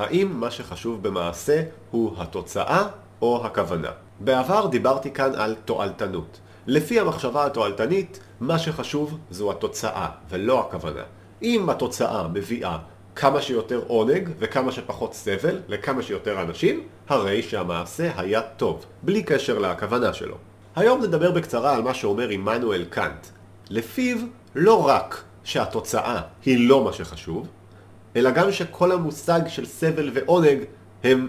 האם מה שחשוב במעשה הוא התוצאה או הכוונה? בעבר דיברתי כאן על תועלתנות. לפי המחשבה התועלתנית, מה שחשוב זו התוצאה ולא הכוונה. אם התוצאה מביאה כמה שיותר עונג וכמה שפחות סבל לכמה שיותר אנשים, הרי שהמעשה היה טוב, בלי קשר להכוונה שלו. היום נדבר בקצרה על מה שאומר עמנואל קאנט. לפיו לא רק שהתוצאה היא לא מה שחשוב, אלא גם שכל המושג של סבל ועונג הם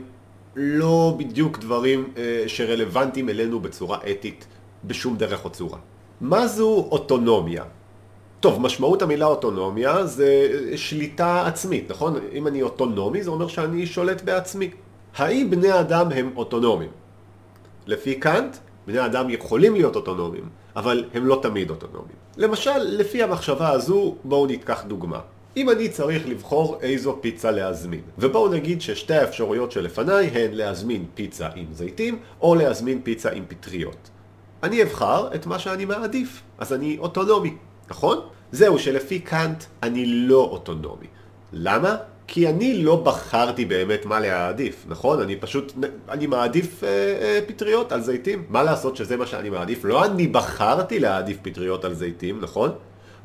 לא בדיוק דברים אה, שרלוונטיים אלינו בצורה אתית בשום דרך או צורה. מה זו אוטונומיה? טוב, משמעות המילה אוטונומיה זה שליטה עצמית, נכון? אם אני אוטונומי זה אומר שאני שולט בעצמי. האם בני אדם הם אוטונומיים? לפי קאנט, בני אדם יכולים להיות אוטונומיים, אבל הם לא תמיד אוטונומיים. למשל, לפי המחשבה הזו, בואו ניקח דוגמה. אם אני צריך לבחור איזו פיצה להזמין, ובואו נגיד ששתי האפשרויות שלפניי הן להזמין פיצה עם זיתים, או להזמין פיצה עם פטריות. אני אבחר את מה שאני מעדיף, אז אני אוטונומי, נכון? זהו שלפי קאנט אני לא אוטונומי. למה? כי אני לא בחרתי באמת מה להעדיף, נכון? אני פשוט, אני מעדיף אה, אה, פטריות על זיתים. מה לעשות שזה מה שאני מעדיף? לא אני בחרתי להעדיף פטריות על זיתים, נכון?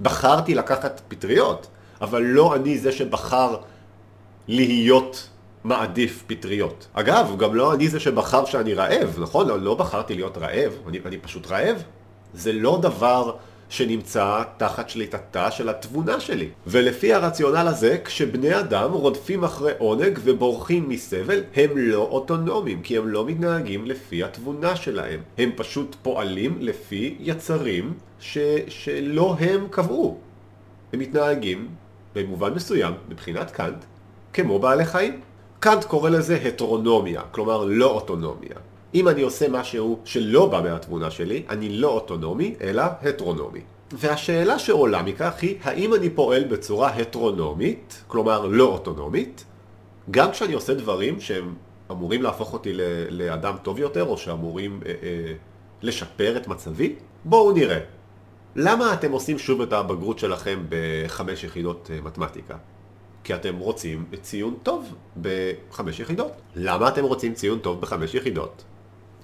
בחרתי לקחת פטריות, אבל לא אני זה שבחר להיות מעדיף פטריות. אגב, גם לא אני זה שבחר שאני רעב, נכון? לא, לא בחרתי להיות רעב, אני, אני פשוט רעב. זה לא דבר שנמצא תחת שליטתה של התבונה שלי. ולפי הרציונל הזה, כשבני אדם רודפים אחרי עונג ובורחים מסבל, הם לא אוטונומיים, כי הם לא מתנהגים לפי התבונה שלהם. הם פשוט פועלים לפי יצרים ש... שלא הם קבעו. הם מתנהגים, במובן מסוים, מבחינת קאנט, כמו בעלי חיים. קאנט קורא לזה הטרונומיה, כלומר לא אוטונומיה. אם אני עושה משהו שלא בא מהתבונה שלי, אני לא אוטונומי, אלא הטרונומי. והשאלה שעולה מכך היא, האם אני פועל בצורה הטרונומית, כלומר לא אוטונומית, גם כשאני עושה דברים שהם אמורים להפוך אותי לאדם טוב יותר, או שאמורים אה, אה, לשפר את מצבי? בואו נראה. למה אתם עושים שוב את הבגרות שלכם בחמש יחידות אה, מתמטיקה? כי אתם רוצים ציון טוב בחמש יחידות. למה אתם רוצים ציון טוב בחמש יחידות?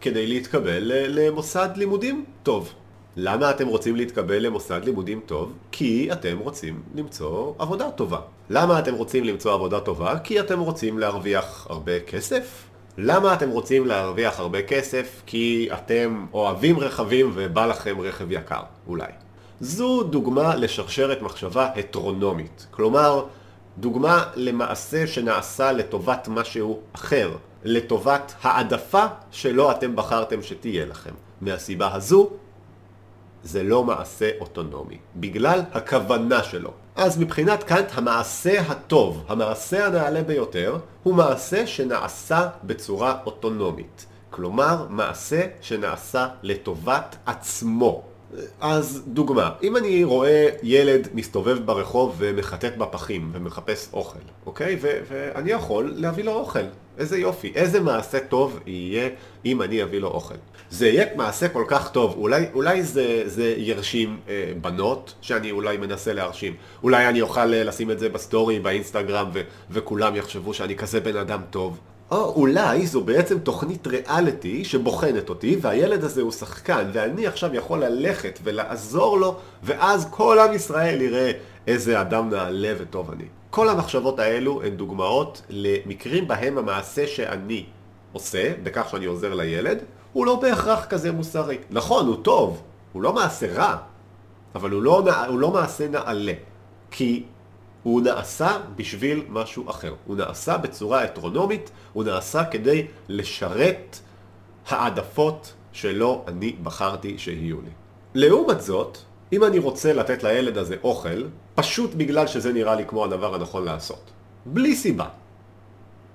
כדי להתקבל למוסד לימודים טוב. למה אתם רוצים להתקבל למוסד לימודים טוב? כי אתם רוצים למצוא עבודה טובה. למה אתם רוצים למצוא עבודה טובה? כי אתם רוצים להרוויח הרבה כסף? למה אתם רוצים להרוויח הרבה כסף? כי אתם אוהבים רכבים ובא לכם רכב יקר, אולי. זו דוגמה לשרשרת מחשבה הטרונומית. כלומר, דוגמה למעשה שנעשה לטובת משהו אחר, לטובת העדפה שלא אתם בחרתם שתהיה לכם. מהסיבה הזו, זה לא מעשה אוטונומי, בגלל הכוונה שלו. אז מבחינת קאנט, המעשה הטוב, המעשה הנעלה ביותר, הוא מעשה שנעשה בצורה אוטונומית. כלומר, מעשה שנעשה לטובת עצמו. אז דוגמה, אם אני רואה ילד מסתובב ברחוב ומחטט בפחים ומחפש אוכל, אוקיי? ו- ואני יכול להביא לו אוכל. איזה יופי, איזה מעשה טוב יהיה אם אני אביא לו אוכל. זה יהיה מעשה כל כך טוב, אולי, אולי זה, זה ירשים אה, בנות שאני אולי מנסה להרשים. אולי אני אוכל אה, לשים את זה בסטורי, באינסטגרם, ו- וכולם יחשבו שאני כזה בן אדם טוב. או אולי זו בעצם תוכנית ריאליטי שבוחנת אותי, והילד הזה הוא שחקן, ואני עכשיו יכול ללכת ולעזור לו, ואז כל עם ישראל יראה איזה אדם נעלה וטוב אני. כל המחשבות האלו הן דוגמאות למקרים בהם המעשה שאני עושה, בכך שאני עוזר לילד, הוא לא בהכרח כזה מוסרי. נכון, הוא טוב, הוא לא מעשה רע, אבל הוא לא, הוא לא מעשה נעלה. כי הוא נעשה בשביל משהו אחר. הוא נעשה בצורה אטרונומית, הוא נעשה כדי לשרת העדפות שלא אני בחרתי שיהיו לי. לעומת זאת, אם אני רוצה לתת לילד הזה אוכל, פשוט בגלל שזה נראה לי כמו הדבר הנכון לעשות. בלי סיבה.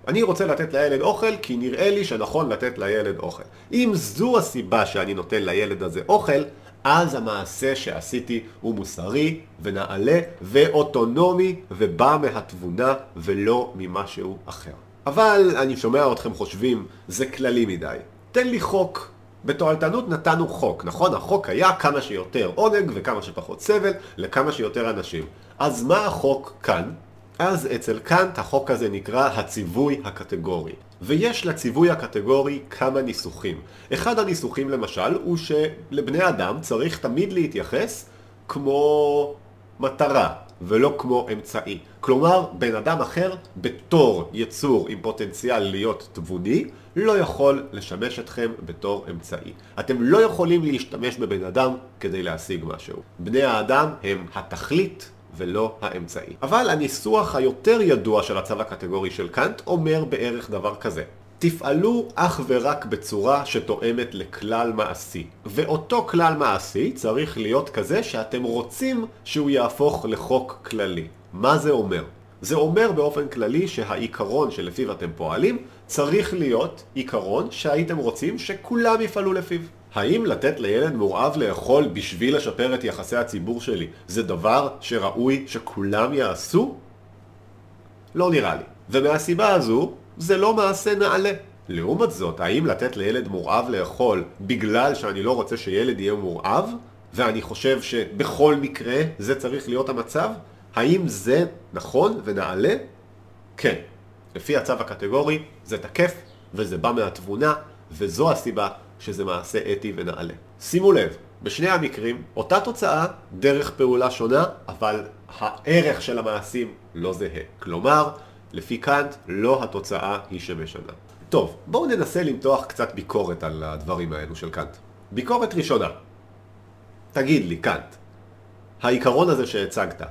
אני רוצה לתת לילד אוכל כי נראה לי שנכון לתת לילד אוכל. אם זו הסיבה שאני נותן לילד הזה אוכל, אז המעשה שעשיתי הוא מוסרי ונעלה ואוטונומי ובא מהתבונה ולא ממשהו אחר. אבל אני שומע אתכם חושבים, זה כללי מדי. תן לי חוק. בתועלתנות נתנו חוק, נכון? החוק היה כמה שיותר עונג וכמה שפחות סבל לכמה שיותר אנשים. אז מה החוק כאן? אז אצל קאנט החוק הזה נקרא הציווי הקטגורי. ויש לציווי הקטגורי כמה ניסוחים. אחד הניסוחים למשל הוא שלבני אדם צריך תמיד להתייחס כמו מטרה ולא כמו אמצעי. כלומר, בן אדם אחר בתור יצור עם פוטנציאל להיות תבוני לא יכול לשמש אתכם בתור אמצעי. אתם לא יכולים להשתמש בבן אדם כדי להשיג משהו. בני האדם הם התכלית ולא האמצעי. אבל הניסוח היותר ידוע של הצו הקטגורי של קאנט אומר בערך דבר כזה. תפעלו אך ורק בצורה שתואמת לכלל מעשי. ואותו כלל מעשי צריך להיות כזה שאתם רוצים שהוא יהפוך לחוק כללי. מה זה אומר? זה אומר באופן כללי שהעיקרון שלפיו אתם פועלים צריך להיות עיקרון שהייתם רוצים שכולם יפעלו לפיו. האם לתת לילד מורעב לאכול בשביל לשפר את יחסי הציבור שלי זה דבר שראוי שכולם יעשו? לא נראה לי. ומהסיבה הזו, זה לא מעשה נעלה. לעומת זאת, האם לתת לילד מורעב לאכול בגלל שאני לא רוצה שילד יהיה מורעב, ואני חושב שבכל מקרה זה צריך להיות המצב? האם זה נכון ונעלה? כן. לפי הצו הקטגורי זה תקף וזה בא מהתבונה וזו הסיבה שזה מעשה אתי ונעלה. שימו לב, בשני המקרים אותה תוצאה, דרך פעולה שונה, אבל הערך של המעשים לא זהה. כלומר, לפי קאנט, לא התוצאה היא שמשנה. טוב, בואו ננסה למתוח קצת ביקורת על הדברים האלו של קאנט. ביקורת ראשונה, תגיד לי, קאנט, העיקרון הזה שהצגת,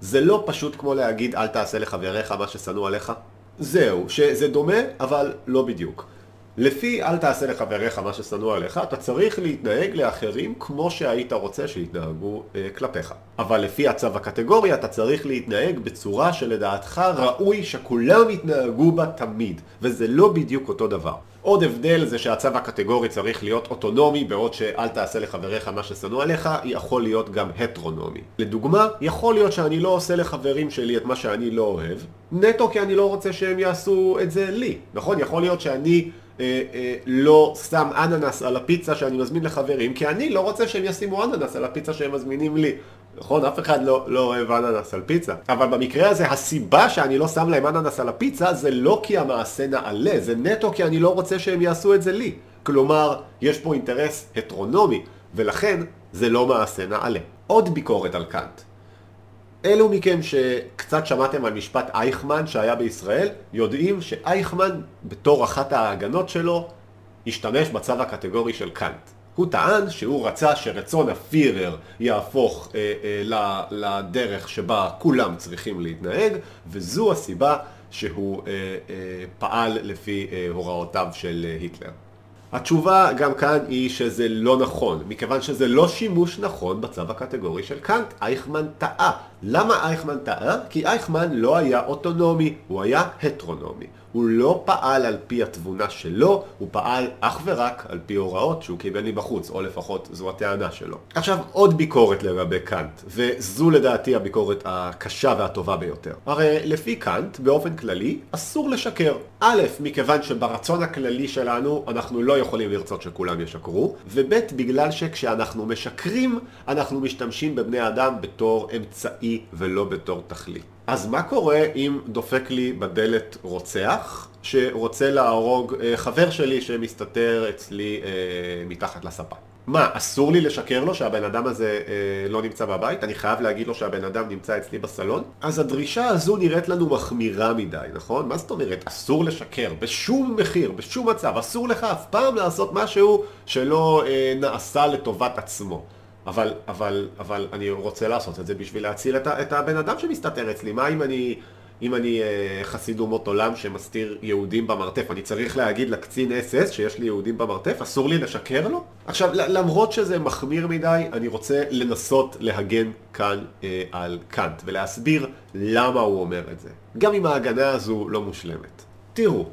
זה לא פשוט כמו להגיד אל תעשה לחבריך מה ששנוא עליך? זהו, שזה דומה, אבל לא בדיוק. לפי אל תעשה לחבריך מה ששנוא עליך, אתה צריך להתנהג לאחרים כמו שהיית רוצה שיתנהגו אה, כלפיך. אבל לפי הצו הקטגורי אתה צריך להתנהג בצורה שלדעתך ראוי שכולם יתנהגו בה תמיד, וזה לא בדיוק אותו דבר. עוד הבדל זה שהצו הקטגורי צריך להיות אוטונומי, בעוד שאל תעשה לחבריך מה ששנוא עליך, יכול להיות גם הטרונומי. לדוגמה, יכול להיות שאני לא עושה לחברים שלי את מה שאני לא אוהב, נטו כי אני לא רוצה שהם יעשו את זה לי. נכון? יכול להיות שאני... אה, אה, לא שם אננס על הפיצה שאני מזמין לחברים, כי אני לא רוצה שהם ישימו אננס על הפיצה שהם מזמינים לי. נכון? אף אחד לא, לא אוהב אננס על פיצה. אבל במקרה הזה, הסיבה שאני לא שם להם אננס על הפיצה זה לא כי המעשה נעלה, זה נטו כי אני לא רוצה שהם יעשו את זה לי. כלומר, יש פה אינטרס הטרונומי, ולכן זה לא מעשה נעלה. עוד ביקורת על קאנט. אלו מכם שקצת שמעתם על משפט אייכמן שהיה בישראל, יודעים שאייכמן בתור אחת ההגנות שלו השתמש בצו הקטגורי של קאנט. הוא טען שהוא רצה שרצון הפירר יהפוך אה, אה, לדרך שבה כולם צריכים להתנהג, וזו הסיבה שהוא אה, אה, פעל לפי אה, הוראותיו של אה, היטלר. התשובה גם כאן היא שזה לא נכון, מכיוון שזה לא שימוש נכון בצו הקטגורי של קאנט. אייכמן טעה. למה אייכמן טעה? כי אייכמן לא היה אוטונומי, הוא היה הטרונומי. הוא לא פעל על פי התבונה שלו, הוא פעל אך ורק על פי הוראות שהוא קיבל מבחוץ, או לפחות זו הטענה שלו. עכשיו, עוד ביקורת לגבי קאנט, וזו לדעתי הביקורת הקשה והטובה ביותר. הרי לפי קאנט, באופן כללי, אסור לשקר. א', מכיוון שברצון הכללי שלנו, אנחנו לא יכולים לרצות שכולם ישקרו, וב', בגלל שכשאנחנו משקרים, אנחנו משתמשים בבני אדם בתור אמצעי ולא בתור תכלית. אז מה קורה אם דופק לי בדלת רוצח שרוצה להרוג אה, חבר שלי שמסתתר אצלי אה, מתחת לספה? מה, אסור לי לשקר לו שהבן אדם הזה אה, לא נמצא בבית? אני חייב להגיד לו שהבן אדם נמצא אצלי בסלון? אז הדרישה הזו נראית לנו מחמירה מדי, נכון? מה זאת אומרת? אסור לשקר בשום מחיר, בשום מצב. אסור לך אף פעם לעשות משהו שלא אה, נעשה לטובת עצמו. אבל, אבל, אבל אני רוצה לעשות את זה בשביל להציל את, את הבן אדם שמסתתר אצלי. מה אם אני, אם אני אה, חסיד אומות עולם שמסתיר יהודים במרתף? אני צריך להגיד לקצין אס-אס שיש לי יהודים במרתף? אסור לי לשקר לו? עכשיו, למרות שזה מחמיר מדי, אני רוצה לנסות להגן כאן אה, על קאנט ולהסביר למה הוא אומר את זה. גם אם ההגנה הזו לא מושלמת. תראו,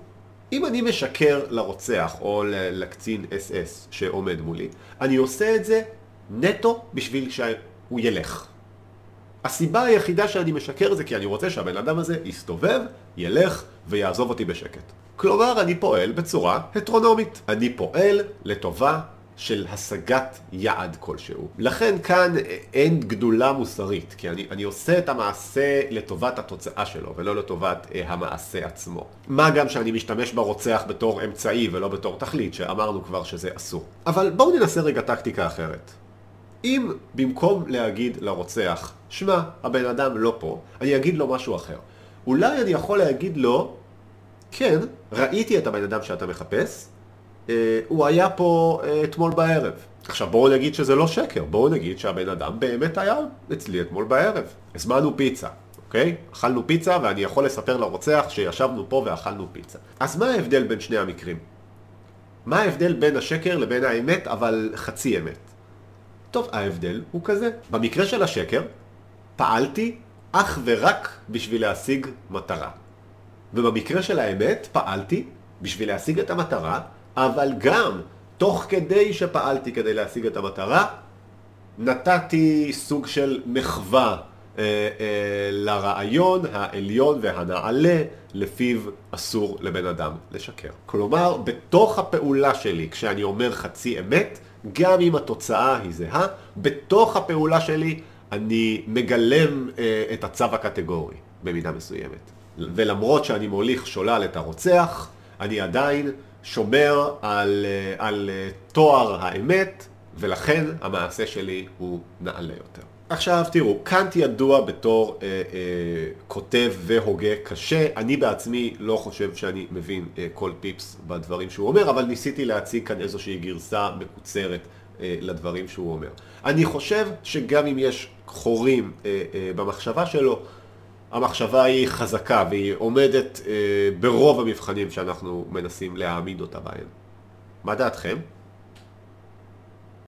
אם אני משקר לרוצח או לקצין אס-אס שעומד מולי, אני עושה את זה נטו בשביל שהוא ילך. הסיבה היחידה שאני משקר זה כי אני רוצה שהבן אדם הזה יסתובב, ילך ויעזוב אותי בשקט. כלומר, אני פועל בצורה הטרונומית. אני פועל לטובה של השגת יעד כלשהו. לכן כאן אין גדולה מוסרית, כי אני, אני עושה את המעשה לטובת התוצאה שלו, ולא לטובת אה, המעשה עצמו. מה גם שאני משתמש ברוצח בתור אמצעי ולא בתור תכלית, שאמרנו כבר שזה אסור. אבל בואו ננסה רגע טקטיקה אחרת. אם במקום להגיד לרוצח, שמע, הבן אדם לא פה, אני אגיד לו משהו אחר. אולי אני יכול להגיד לו, כן, ראיתי את הבן אדם שאתה מחפש, אה, הוא היה פה אה, אתמול בערב. עכשיו בואו נגיד שזה לא שקר, בואו נגיד שהבן אדם באמת היה אצלי אתמול בערב. הזמנו פיצה, אוקיי? אכלנו פיצה ואני יכול לספר לרוצח שישבנו פה ואכלנו פיצה. אז מה ההבדל בין שני המקרים? מה ההבדל בין השקר לבין האמת, אבל חצי אמת? טוב, ההבדל הוא כזה. במקרה של השקר, פעלתי אך ורק בשביל להשיג מטרה. ובמקרה של האמת, פעלתי בשביל להשיג את המטרה, אבל גם תוך כדי שפעלתי כדי להשיג את המטרה, נתתי סוג של מחווה אה, אה, לרעיון העליון והנעלה לפיו אסור לבן אדם לשקר. כלומר, בתוך הפעולה שלי, כשאני אומר חצי אמת, גם אם התוצאה היא זהה, בתוך הפעולה שלי אני מגלם אה, את הצו הקטגורי במידה מסוימת. ולמרות שאני מוליך שולל את הרוצח, אני עדיין שומר על, אה, על אה, תואר האמת, ולכן המעשה שלי הוא נעלה יותר. עכשיו תראו, קאנט ידוע בתור אה, אה, כותב והוגה קשה, אני בעצמי לא חושב שאני מבין אה, כל פיפס בדברים שהוא אומר, אבל ניסיתי להציג כאן איזושהי גרסה מקוצרת אה, לדברים שהוא אומר. אני חושב שגם אם יש חורים אה, אה, במחשבה שלו, המחשבה היא חזקה והיא עומדת אה, ברוב המבחנים שאנחנו מנסים להעמיד אותה בהם. מה דעתכם?